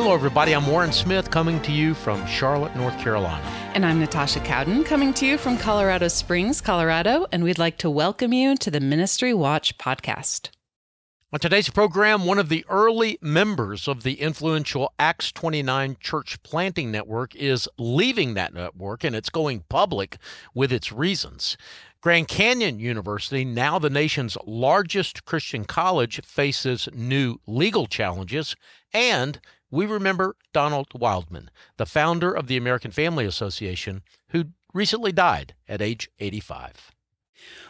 Hello, everybody. I'm Warren Smith coming to you from Charlotte, North Carolina. And I'm Natasha Cowden coming to you from Colorado Springs, Colorado. And we'd like to welcome you to the Ministry Watch podcast. On today's program, one of the early members of the influential Acts 29 Church Planting Network is leaving that network and it's going public with its reasons. Grand Canyon University, now the nation's largest Christian college, faces new legal challenges and we remember Donald Wildmon, the founder of the American Family Association, who recently died at age 85.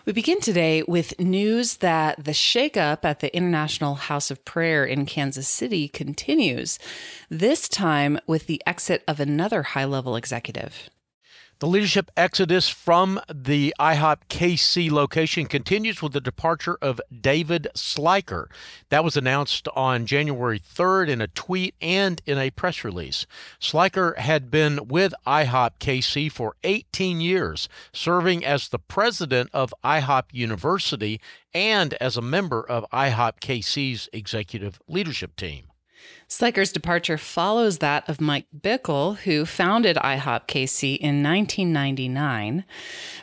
We begin today with news that the shakeup at the International House of Prayer in Kansas City continues, this time with the exit of another high level executive. The leadership exodus from the IHOP KC location continues with the departure of David Sliker. That was announced on January 3rd in a tweet and in a press release. Sliker had been with IHOP KC for 18 years, serving as the president of IHOP University and as a member of IHOP KC's executive leadership team. Sliker's departure follows that of Mike Bickle, who founded IHOP KC in 1999.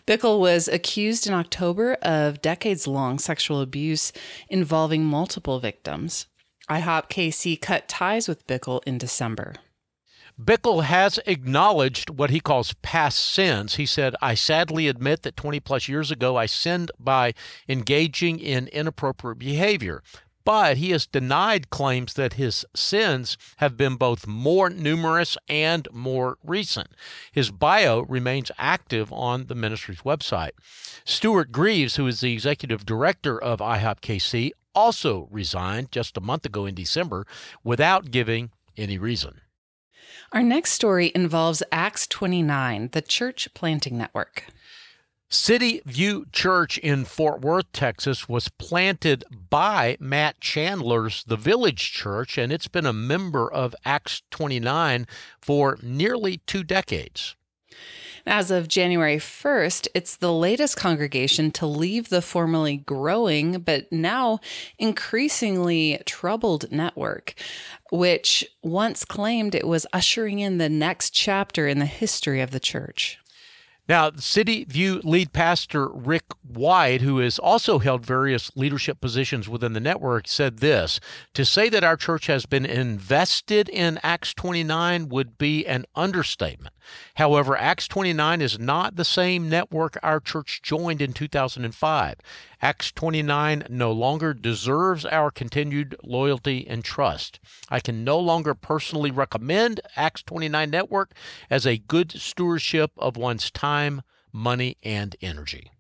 Bickle was accused in October of decades long sexual abuse involving multiple victims. IHOP KC cut ties with Bickle in December. Bickle has acknowledged what he calls past sins. He said, I sadly admit that 20 plus years ago I sinned by engaging in inappropriate behavior but he has denied claims that his sins have been both more numerous and more recent. His bio remains active on the ministry's website. Stuart Greaves, who is the executive director of IHOP KC, also resigned just a month ago in December without giving any reason. Our next story involves Acts 29, the church planting network. City View Church in Fort Worth, Texas, was planted by Matt Chandler's The Village Church, and it's been a member of Acts 29 for nearly two decades. As of January 1st, it's the latest congregation to leave the formerly growing, but now increasingly troubled network, which once claimed it was ushering in the next chapter in the history of the church. Now, City View lead pastor Rick White, who has also held various leadership positions within the network, said this To say that our church has been invested in Acts 29 would be an understatement. However, Acts 29 is not the same network our church joined in 2005. Acts 29 no longer deserves our continued loyalty and trust. I can no longer personally recommend Acts 29 Network as a good stewardship of one's time, money, and energy.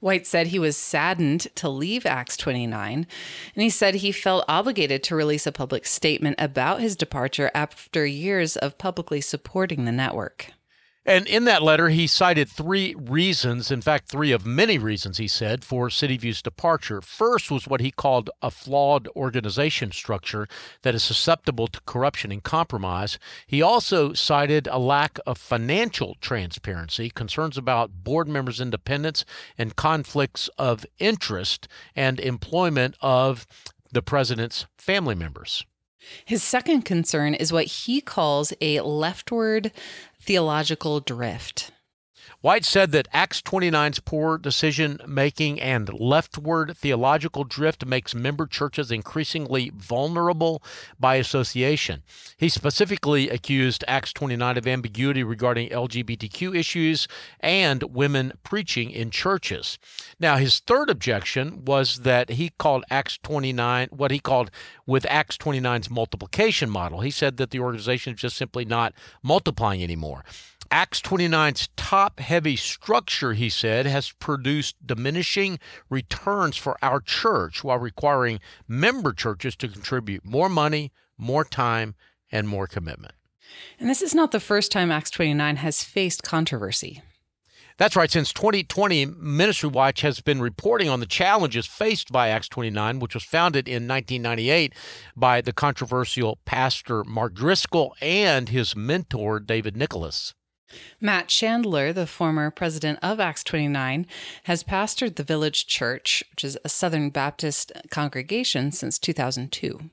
White said he was saddened to leave Acts 29, and he said he felt obligated to release a public statement about his departure after years of publicly supporting the network. And in that letter, he cited three reasons, in fact, three of many reasons, he said, for CityView's departure. First was what he called a flawed organization structure that is susceptible to corruption and compromise. He also cited a lack of financial transparency, concerns about board members' independence, and conflicts of interest and employment of the president's family members. His second concern is what he calls a leftward theological drift. White said that Acts 29's poor decision making and leftward theological drift makes member churches increasingly vulnerable by association. He specifically accused Acts 29 of ambiguity regarding LGBTQ issues and women preaching in churches. Now, his third objection was that he called Acts 29 what he called with Acts 29's multiplication model. He said that the organization is just simply not multiplying anymore. Acts 29's top heavy structure, he said, has produced diminishing returns for our church while requiring member churches to contribute more money, more time, and more commitment. And this is not the first time Acts 29 has faced controversy. That's right. Since 2020, Ministry Watch has been reporting on the challenges faced by Acts 29, which was founded in 1998 by the controversial pastor Mark Driscoll and his mentor, David Nicholas. Matt Chandler, the former president of Acts 29, has pastored the Village Church, which is a Southern Baptist congregation, since 2002.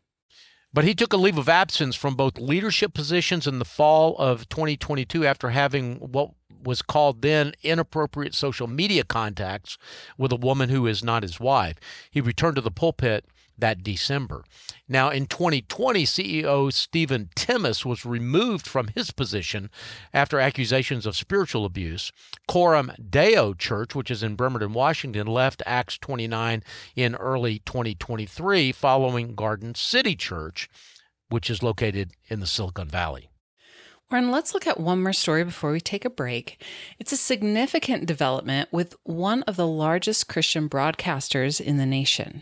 But he took a leave of absence from both leadership positions in the fall of 2022 after having what was called then inappropriate social media contacts with a woman who is not his wife. He returned to the pulpit that December. Now, in 2020, CEO Stephen Timmis was removed from his position after accusations of spiritual abuse. Coram Deo Church, which is in Bremerton, Washington, left Acts 29 in early 2023 following Garden City Church, which is located in the Silicon Valley. Warren, let's look at one more story before we take a break. It's a significant development with one of the largest Christian broadcasters in the nation.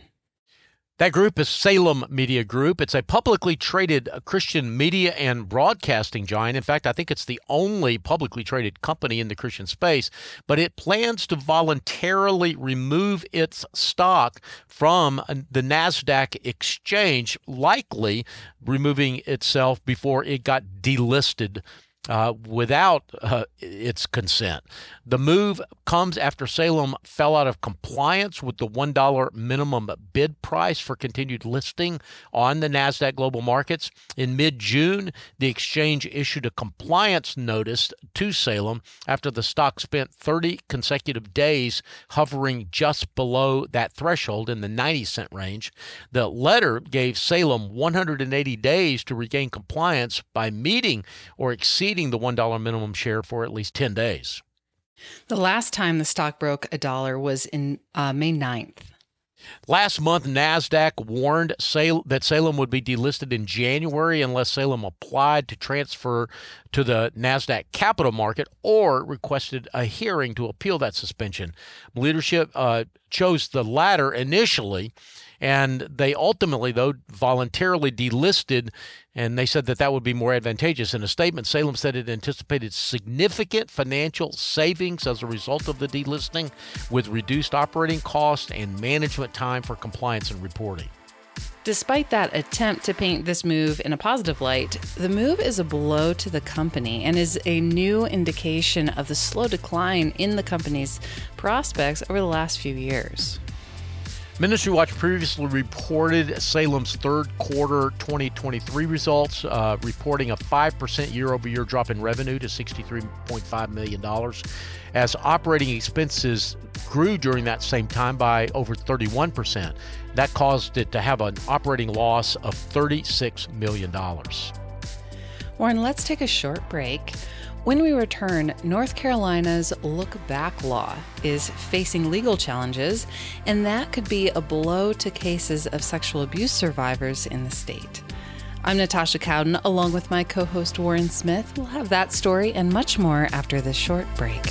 That group is Salem Media Group. It's a publicly traded uh, Christian media and broadcasting giant. In fact, I think it's the only publicly traded company in the Christian space, but it plans to voluntarily remove its stock from uh, the NASDAQ exchange, likely removing itself before it got delisted uh, without uh, its consent. The move comes after Salem fell out of compliance with the $1 minimum bid price for continued listing on the NASDAQ global markets. In mid June, the exchange issued a compliance notice to Salem after the stock spent 30 consecutive days hovering just below that threshold in the 90 cent range. The letter gave Salem 180 days to regain compliance by meeting or exceeding exceeding the $1 minimum share for at least 10 days. The last time the stock broke a dollar was in uh, May 9th. Last month, NASDAQ warned that Salem would be delisted in January unless Salem applied to transfer to the NASDAQ capital market or requested a hearing to appeal that suspension. Leadership uh, chose the latter initially and they ultimately, though, voluntarily delisted, and they said that that would be more advantageous. In a statement, Salem said it anticipated significant financial savings as a result of the delisting, with reduced operating costs and management time for compliance and reporting. Despite that attempt to paint this move in a positive light, the move is a blow to the company and is a new indication of the slow decline in the company's prospects over the last few years. Ministry Watch previously reported Salem's third quarter 2023 results, uh, reporting a 5% year over year drop in revenue to $63.5 million, as operating expenses grew during that same time by over 31%. That caused it to have an operating loss of $36 million. Warren, let's take a short break. When we return, North Carolina's look back law is facing legal challenges, and that could be a blow to cases of sexual abuse survivors in the state. I'm Natasha Cowden, along with my co host Warren Smith. We'll have that story and much more after this short break.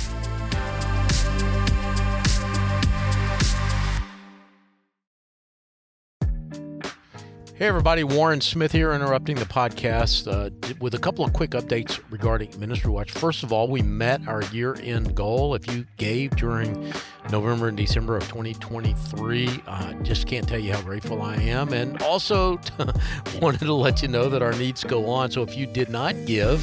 Hey, everybody, Warren Smith here, interrupting the podcast uh, with a couple of quick updates regarding Ministry Watch. First of all, we met our year end goal. If you gave during November and December of 2023, uh, just can't tell you how grateful I am. And also wanted to let you know that our needs go on. So if you did not give,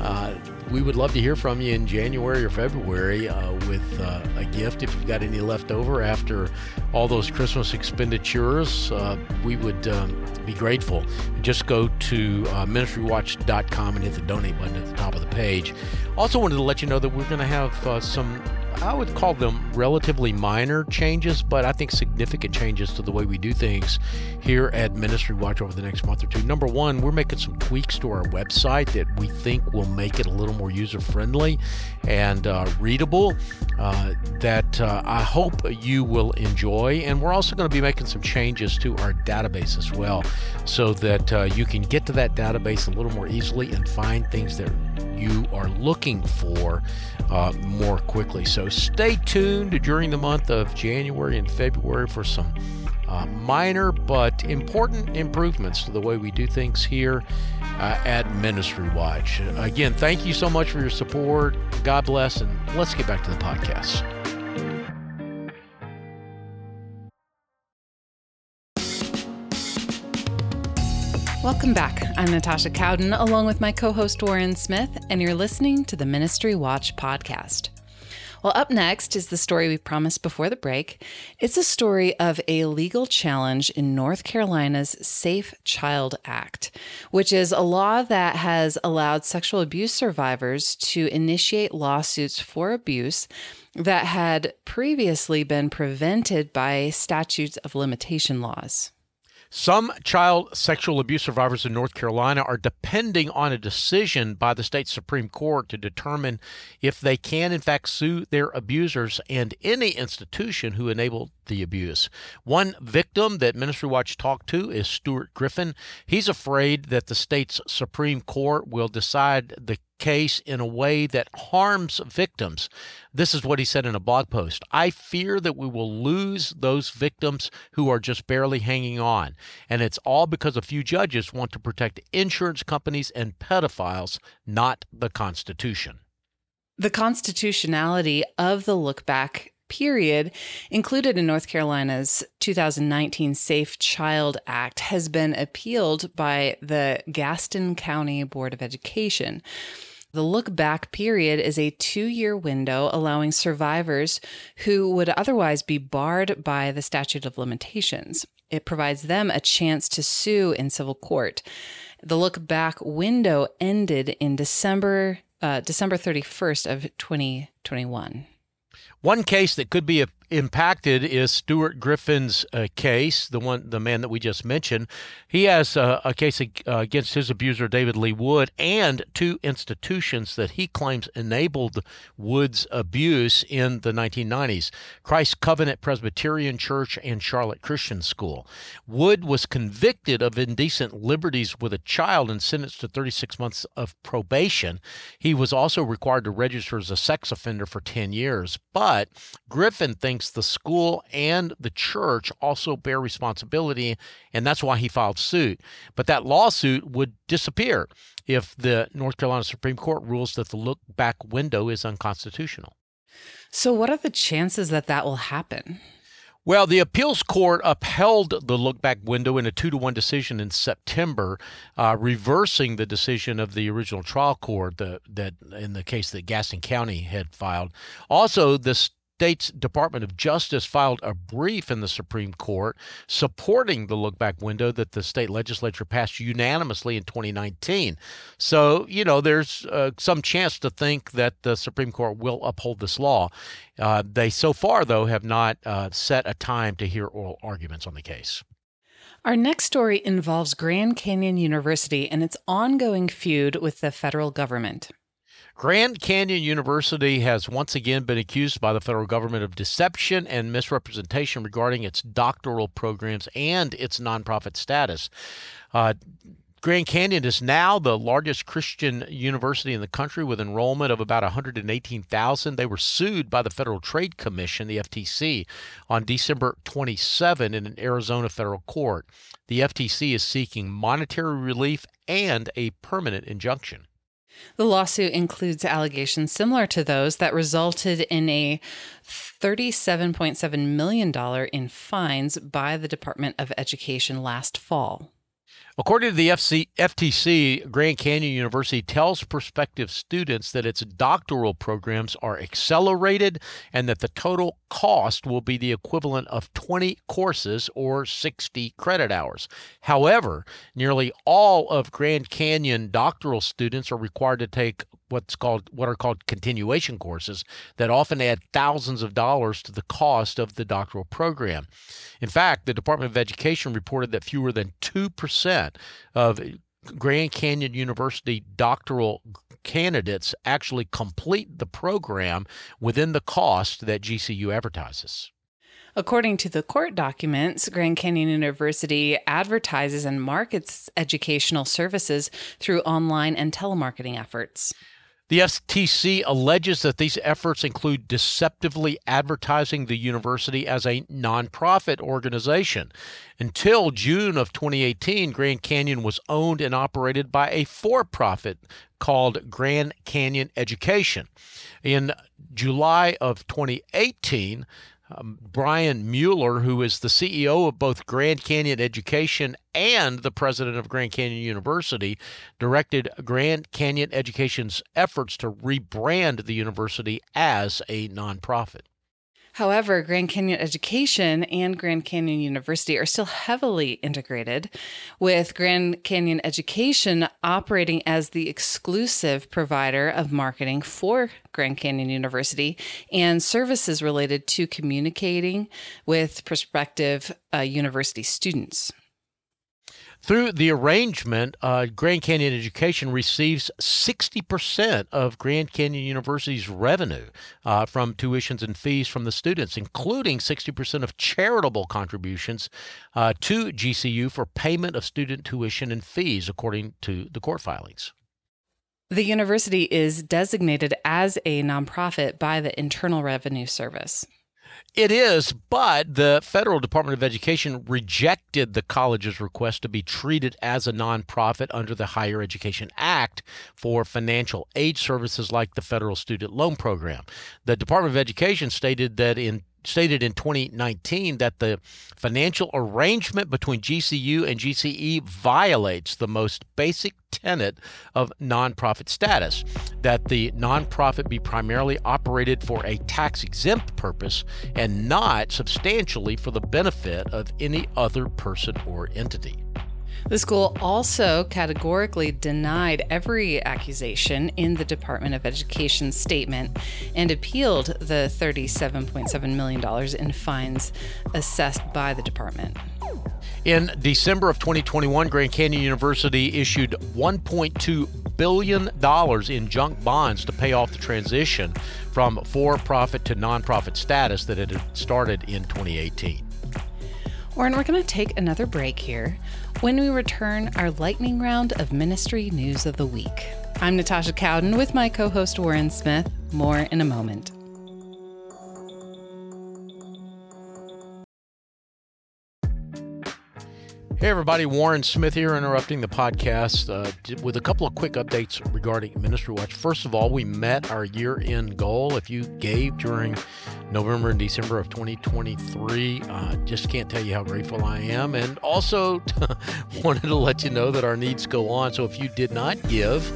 uh, we would love to hear from you in January or February uh, with uh, a gift. If you've got any left over after all those Christmas expenditures, uh, we would um, be grateful. Just go to uh, ministrywatch.com and hit the donate button at the top of the page. Also, wanted to let you know that we're going to have uh, some I would call them relatively minor changes, but I think significant changes to the way we do things here at Ministry Watch over the next month or two. Number one, we're making some tweaks to our website that we think will make it a little more user friendly and uh, readable uh, that uh, I hope you will enjoy. And we're also going to be making some changes to our database as well so that uh, you can get to that database a little more easily and find things that you are looking for uh, more quickly. So stay tuned during the month of January and February for some uh, minor but important improvements to the way we do things here uh, at Ministry Watch. Again, thank you so much for your support. God bless, and let's get back to the podcast. Welcome back. I'm Natasha Cowden, along with my co host Warren Smith, and you're listening to the Ministry Watch podcast. Well, up next is the story we promised before the break. It's a story of a legal challenge in North Carolina's Safe Child Act, which is a law that has allowed sexual abuse survivors to initiate lawsuits for abuse that had previously been prevented by statutes of limitation laws. Some child sexual abuse survivors in North Carolina are depending on a decision by the state Supreme Court to determine if they can, in fact, sue their abusers and any institution who enabled the abuse. One victim that Ministry Watch talked to is Stuart Griffin. He's afraid that the state's Supreme Court will decide the case in a way that harms victims. This is what he said in a blog post. I fear that we will lose those victims who are just barely hanging on. And it's all because a few judges want to protect insurance companies and pedophiles, not the Constitution. The constitutionality of the look back period included in North Carolina's 2019 Safe Child Act has been appealed by the Gaston County Board of Education. The look back period is a two year window allowing survivors who would otherwise be barred by the statute of limitations. It provides them a chance to sue in civil court. The look back window ended in December uh, December 31st of 2021. One case that could be impacted is Stuart Griffin's uh, case, the one, the man that we just mentioned. He has uh, a case uh, against his abuser David Lee Wood and two institutions that he claims enabled Wood's abuse in the 1990s: Christ Covenant Presbyterian Church and Charlotte Christian School. Wood was convicted of indecent liberties with a child and sentenced to 36 months of probation. He was also required to register as a sex offender for 10 years, but Griffin thinks thinks the school and the church also bear responsibility, and that's why he filed suit. But that lawsuit would disappear if the North Carolina Supreme Court rules that the look back window is unconstitutional. So, what are the chances that that will happen? Well, the appeals court upheld the look back window in a two to one decision in September, uh, reversing the decision of the original trial court the, that in the case that Gaston County had filed. Also, this state's Department of Justice filed a brief in the Supreme Court supporting the look back window that the state legislature passed unanimously in 2019. So, you know, there's uh, some chance to think that the Supreme Court will uphold this law. Uh, they, so far, though, have not uh, set a time to hear oral arguments on the case. Our next story involves Grand Canyon University and its ongoing feud with the federal government. Grand Canyon University has once again been accused by the federal government of deception and misrepresentation regarding its doctoral programs and its nonprofit status. Uh, Grand Canyon is now the largest Christian university in the country with enrollment of about 118,000. They were sued by the Federal Trade Commission, the FTC, on December 27 in an Arizona federal court. The FTC is seeking monetary relief and a permanent injunction. The lawsuit includes allegations similar to those that resulted in a $37.7 million in fines by the Department of Education last fall. According to the FC, FTC, Grand Canyon University tells prospective students that its doctoral programs are accelerated and that the total cost will be the equivalent of 20 courses or 60 credit hours. However, nearly all of Grand Canyon doctoral students are required to take what's called what are called continuation courses that often add thousands of dollars to the cost of the doctoral program. In fact, the Department of Education reported that fewer than 2% of Grand Canyon University doctoral candidates actually complete the program within the cost that GCU advertises. According to the court documents, Grand Canyon University advertises and markets educational services through online and telemarketing efforts. The FTC alleges that these efforts include deceptively advertising the university as a nonprofit organization. Until June of 2018, Grand Canyon was owned and operated by a for profit called Grand Canyon Education. In July of 2018, Um, Brian Mueller, who is the CEO of both Grand Canyon Education and the president of Grand Canyon University, directed Grand Canyon Education's efforts to rebrand the university as a nonprofit. However, Grand Canyon Education and Grand Canyon University are still heavily integrated, with Grand Canyon Education operating as the exclusive provider of marketing for Grand Canyon University and services related to communicating with prospective uh, university students. Through the arrangement, uh, Grand Canyon Education receives 60% of Grand Canyon University's revenue uh, from tuitions and fees from the students, including 60% of charitable contributions uh, to GCU for payment of student tuition and fees, according to the court filings. The university is designated as a nonprofit by the Internal Revenue Service. It is, but the Federal Department of Education rejected the college's request to be treated as a nonprofit under the Higher Education Act for financial aid services like the Federal Student Loan Program. The Department of Education stated that in stated in 2019 that the financial arrangement between GCU and GCE violates the most basic tenet of nonprofit status that the nonprofit be primarily operated for a tax exempt purpose and not substantially for the benefit of any other person or entity. The school also categorically denied every accusation in the Department of Education statement and appealed the $37.7 million in fines assessed by the department. In December of 2021, Grand Canyon University issued $1.2 billion in junk bonds to pay off the transition from for profit to nonprofit status that it had started in 2018. Warren, we're going to take another break here. When we return, our lightning round of ministry news of the week. I'm Natasha Cowden with my co host Warren Smith. More in a moment. Hey, everybody, Warren Smith here, interrupting the podcast uh, with a couple of quick updates regarding Ministry Watch. First of all, we met our year end goal. If you gave during November and December of 2023, uh, just can't tell you how grateful I am. And also, wanted to let you know that our needs go on. So if you did not give,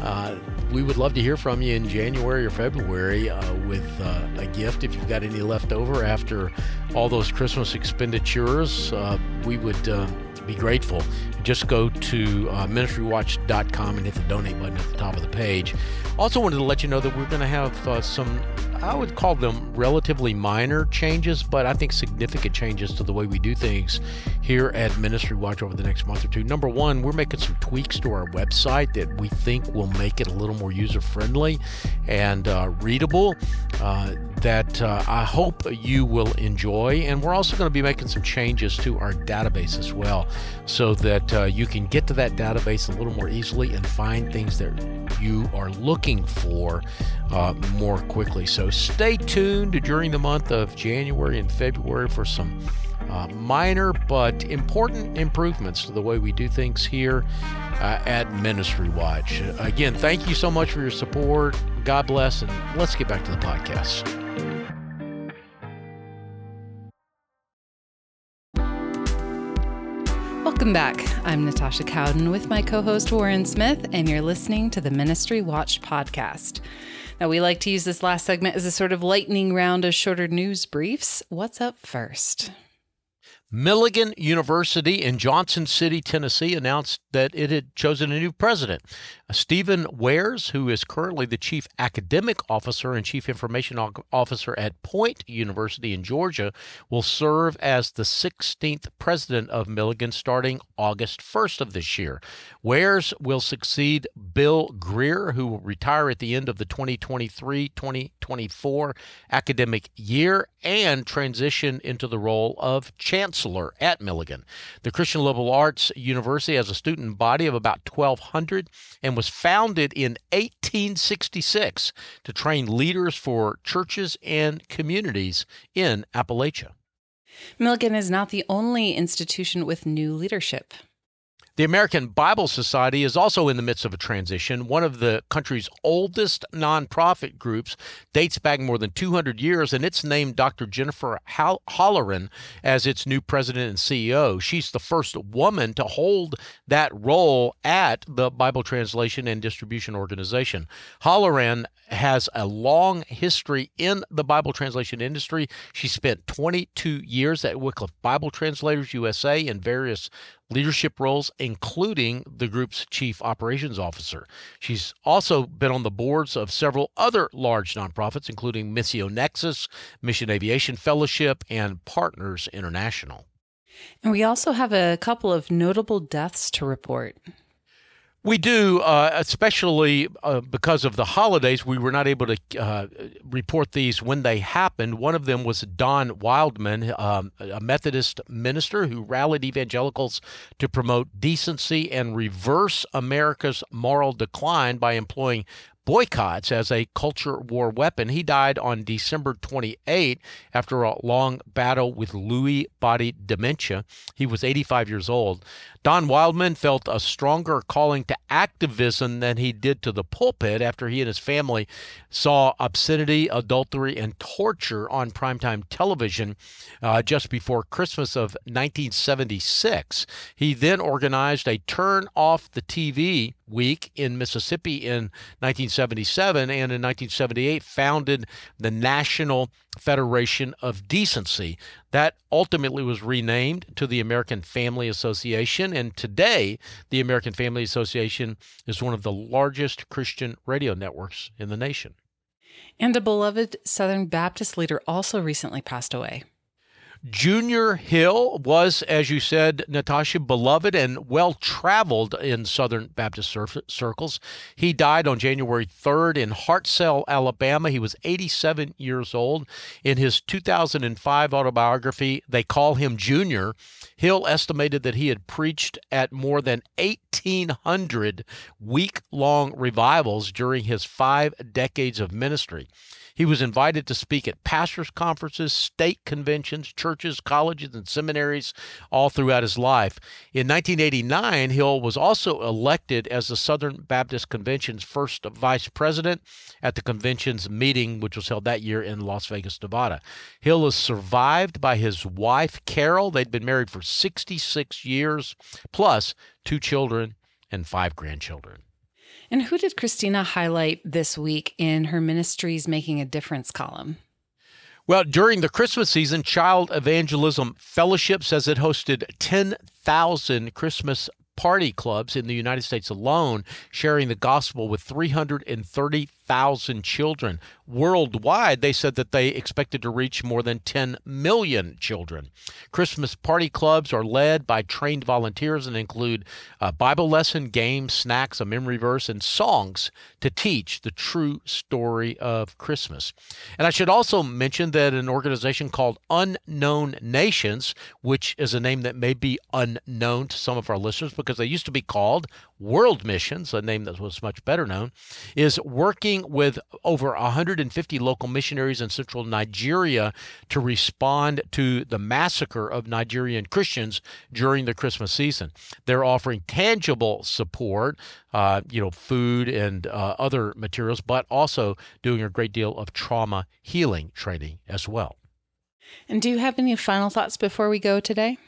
uh, we would love to hear from you in January or February uh, with uh, a gift. If you've got any left over after all those Christmas expenditures, uh, we would uh, be grateful. Just go to uh, ministrywatch.com and hit the donate button at the top of the page. Also, wanted to let you know that we're going to have uh, some, I would call them relatively minor changes, but I think significant changes to the way we do things here at Ministry Watch over the next month or two. Number one, we're making some tweaks to our website that we think will make it a little more user friendly and uh, readable. Uh, that uh, I hope you will enjoy. And we're also going to be making some changes to our database as well so that uh, you can get to that database a little more easily and find things that you are looking for uh, more quickly. So stay tuned during the month of January and February for some. Uh, minor but important improvements to the way we do things here uh, at Ministry Watch. Again, thank you so much for your support. God bless, and let's get back to the podcast. Welcome back. I'm Natasha Cowden with my co host Warren Smith, and you're listening to the Ministry Watch podcast. Now, we like to use this last segment as a sort of lightning round of shorter news briefs. What's up first? Milligan University in Johnson City, Tennessee, announced that it had chosen a new president. Stephen Wares, who is currently the chief academic officer and chief information officer at Point University in Georgia, will serve as the 16th president of Milligan starting August 1st of this year. Wares will succeed Bill Greer, who will retire at the end of the 2023 2024 academic year and transition into the role of chancellor at Milligan. The Christian Liberal Arts University has a student body of about 1,200 and was founded in 1866 to train leaders for churches and communities in Appalachia. Milligan is not the only institution with new leadership. The American Bible Society is also in the midst of a transition. One of the country's oldest nonprofit groups dates back more than 200 years, and it's named Dr. Jennifer Holleran as its new president and CEO. She's the first woman to hold that role at the Bible Translation and Distribution Organization. Holleran has a long history in the Bible translation industry. She spent 22 years at Wycliffe Bible Translators USA in various leadership roles, including the group's chief operations officer. She's also been on the boards of several other large nonprofits, including Missio Nexus, Mission Aviation Fellowship, and Partners International. And we also have a couple of notable deaths to report. We do, uh, especially uh, because of the holidays. We were not able to uh, report these when they happened. One of them was Don Wildmon, um, a Methodist minister who rallied evangelicals to promote decency and reverse America's moral decline by employing boycotts as a culture war weapon. He died on December 28 after a long battle with Lewy body dementia. He was 85 years old. Don Wildmon felt a stronger calling to activism than he did to the pulpit after he and his family saw obscenity, adultery, and torture on primetime television uh, just before Christmas of 1976. He then organized a turn off the TV week in Mississippi in 1977 and in 1978 founded the National Federation of Decency. That ultimately was renamed to the American Family Association. And today, the American Family Association is one of the largest Christian radio networks in the nation. And a beloved Southern Baptist leader also recently passed away. Junior Hill was, as you said, Natasha, beloved and well traveled in Southern Baptist circles. He died on January 3rd in Hartselle, Alabama. He was 87 years old. In his 2005 autobiography, They Call Him Junior, Hill estimated that he had preached at more than 1,800 week long revivals during his five decades of ministry. He was invited to speak at pastors' conferences, state conventions, churches, colleges, and seminaries all throughout his life. In 1989, Hill was also elected as the Southern Baptist Convention's first vice president at the convention's meeting, which was held that year in Las Vegas, Nevada. Hill is survived by his wife, Carol. They'd been married for 66 years, plus two children and five grandchildren. And who did Christina highlight this week in her Ministries Making a Difference column? Well, during the Christmas season, Child Evangelism Fellowship says it hosted 10,000 Christmas party clubs in the United States alone, sharing the gospel with 330,000 children. Worldwide, they said that they expected to reach more than 10 million children. Christmas party clubs are led by trained volunteers and include a Bible lesson, games, snacks, a memory verse, and songs to teach the true story of Christmas. And I should also mention that an organization called Unknown Nations, which is a name that may be unknown to some of our listeners because they used to be called World Missions, a name that was much better known, is working with over 150 local missionaries in central Nigeria to respond to the massacre of Nigerian Christians during the Christmas season. They're offering tangible support, uh, you know, food and uh, other materials, but also doing a great deal of trauma healing training as well. And do you have any final thoughts before we go today?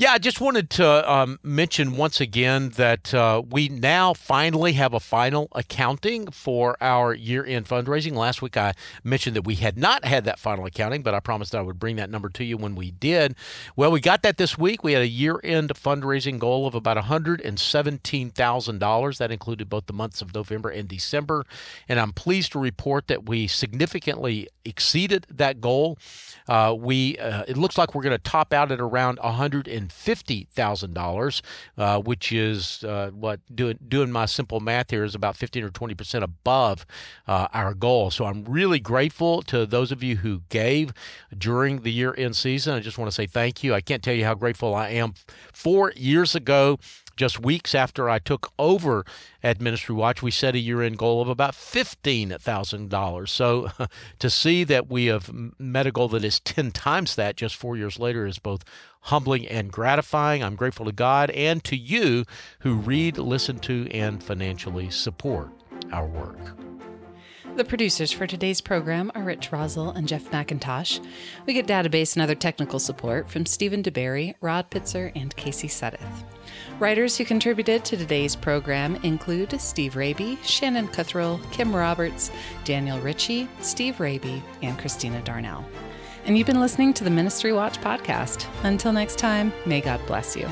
Yeah, I just wanted to um, mention once again that uh, we now finally have a final accounting for our year end fundraising. Last week I mentioned that we had not had that final accounting, but I promised I would bring that number to you when we did. Well, we got that this week. We had a year end fundraising goal of about $117,000. That included both the months of November and December. And I'm pleased to report that we significantly exceeded that goal. Uh, we uh, It looks like we're going to top out at around 100 $150,000, uh, which is uh, what doing doing my simple math here is about 15 or 20 percent above uh, our goal. So I'm really grateful to those of you who gave during the year end season. I just want to say thank you. I can't tell you how grateful I am. Four years ago, just weeks after I took over at Ministry Watch, we set a year end goal of about $15,000. So to see that we have met a goal that is 10 times that just four years later is both humbling and gratifying. I'm grateful to God and to you who read, listen to, and financially support our work. The producers for today's program are Rich Roszel and Jeff McIntosh. We get database and other technical support from Stephen DuBarry, Rod Pitzer, and Casey Sudduth. Writers who contributed to today's program include Steve Rabey, Shannon Cuthrell, Kim Roberts, Daniel Ritchie, Steve Rabey, and Christina Darnell. And you've been listening to the Ministry Watch podcast. Until next time, may God bless you.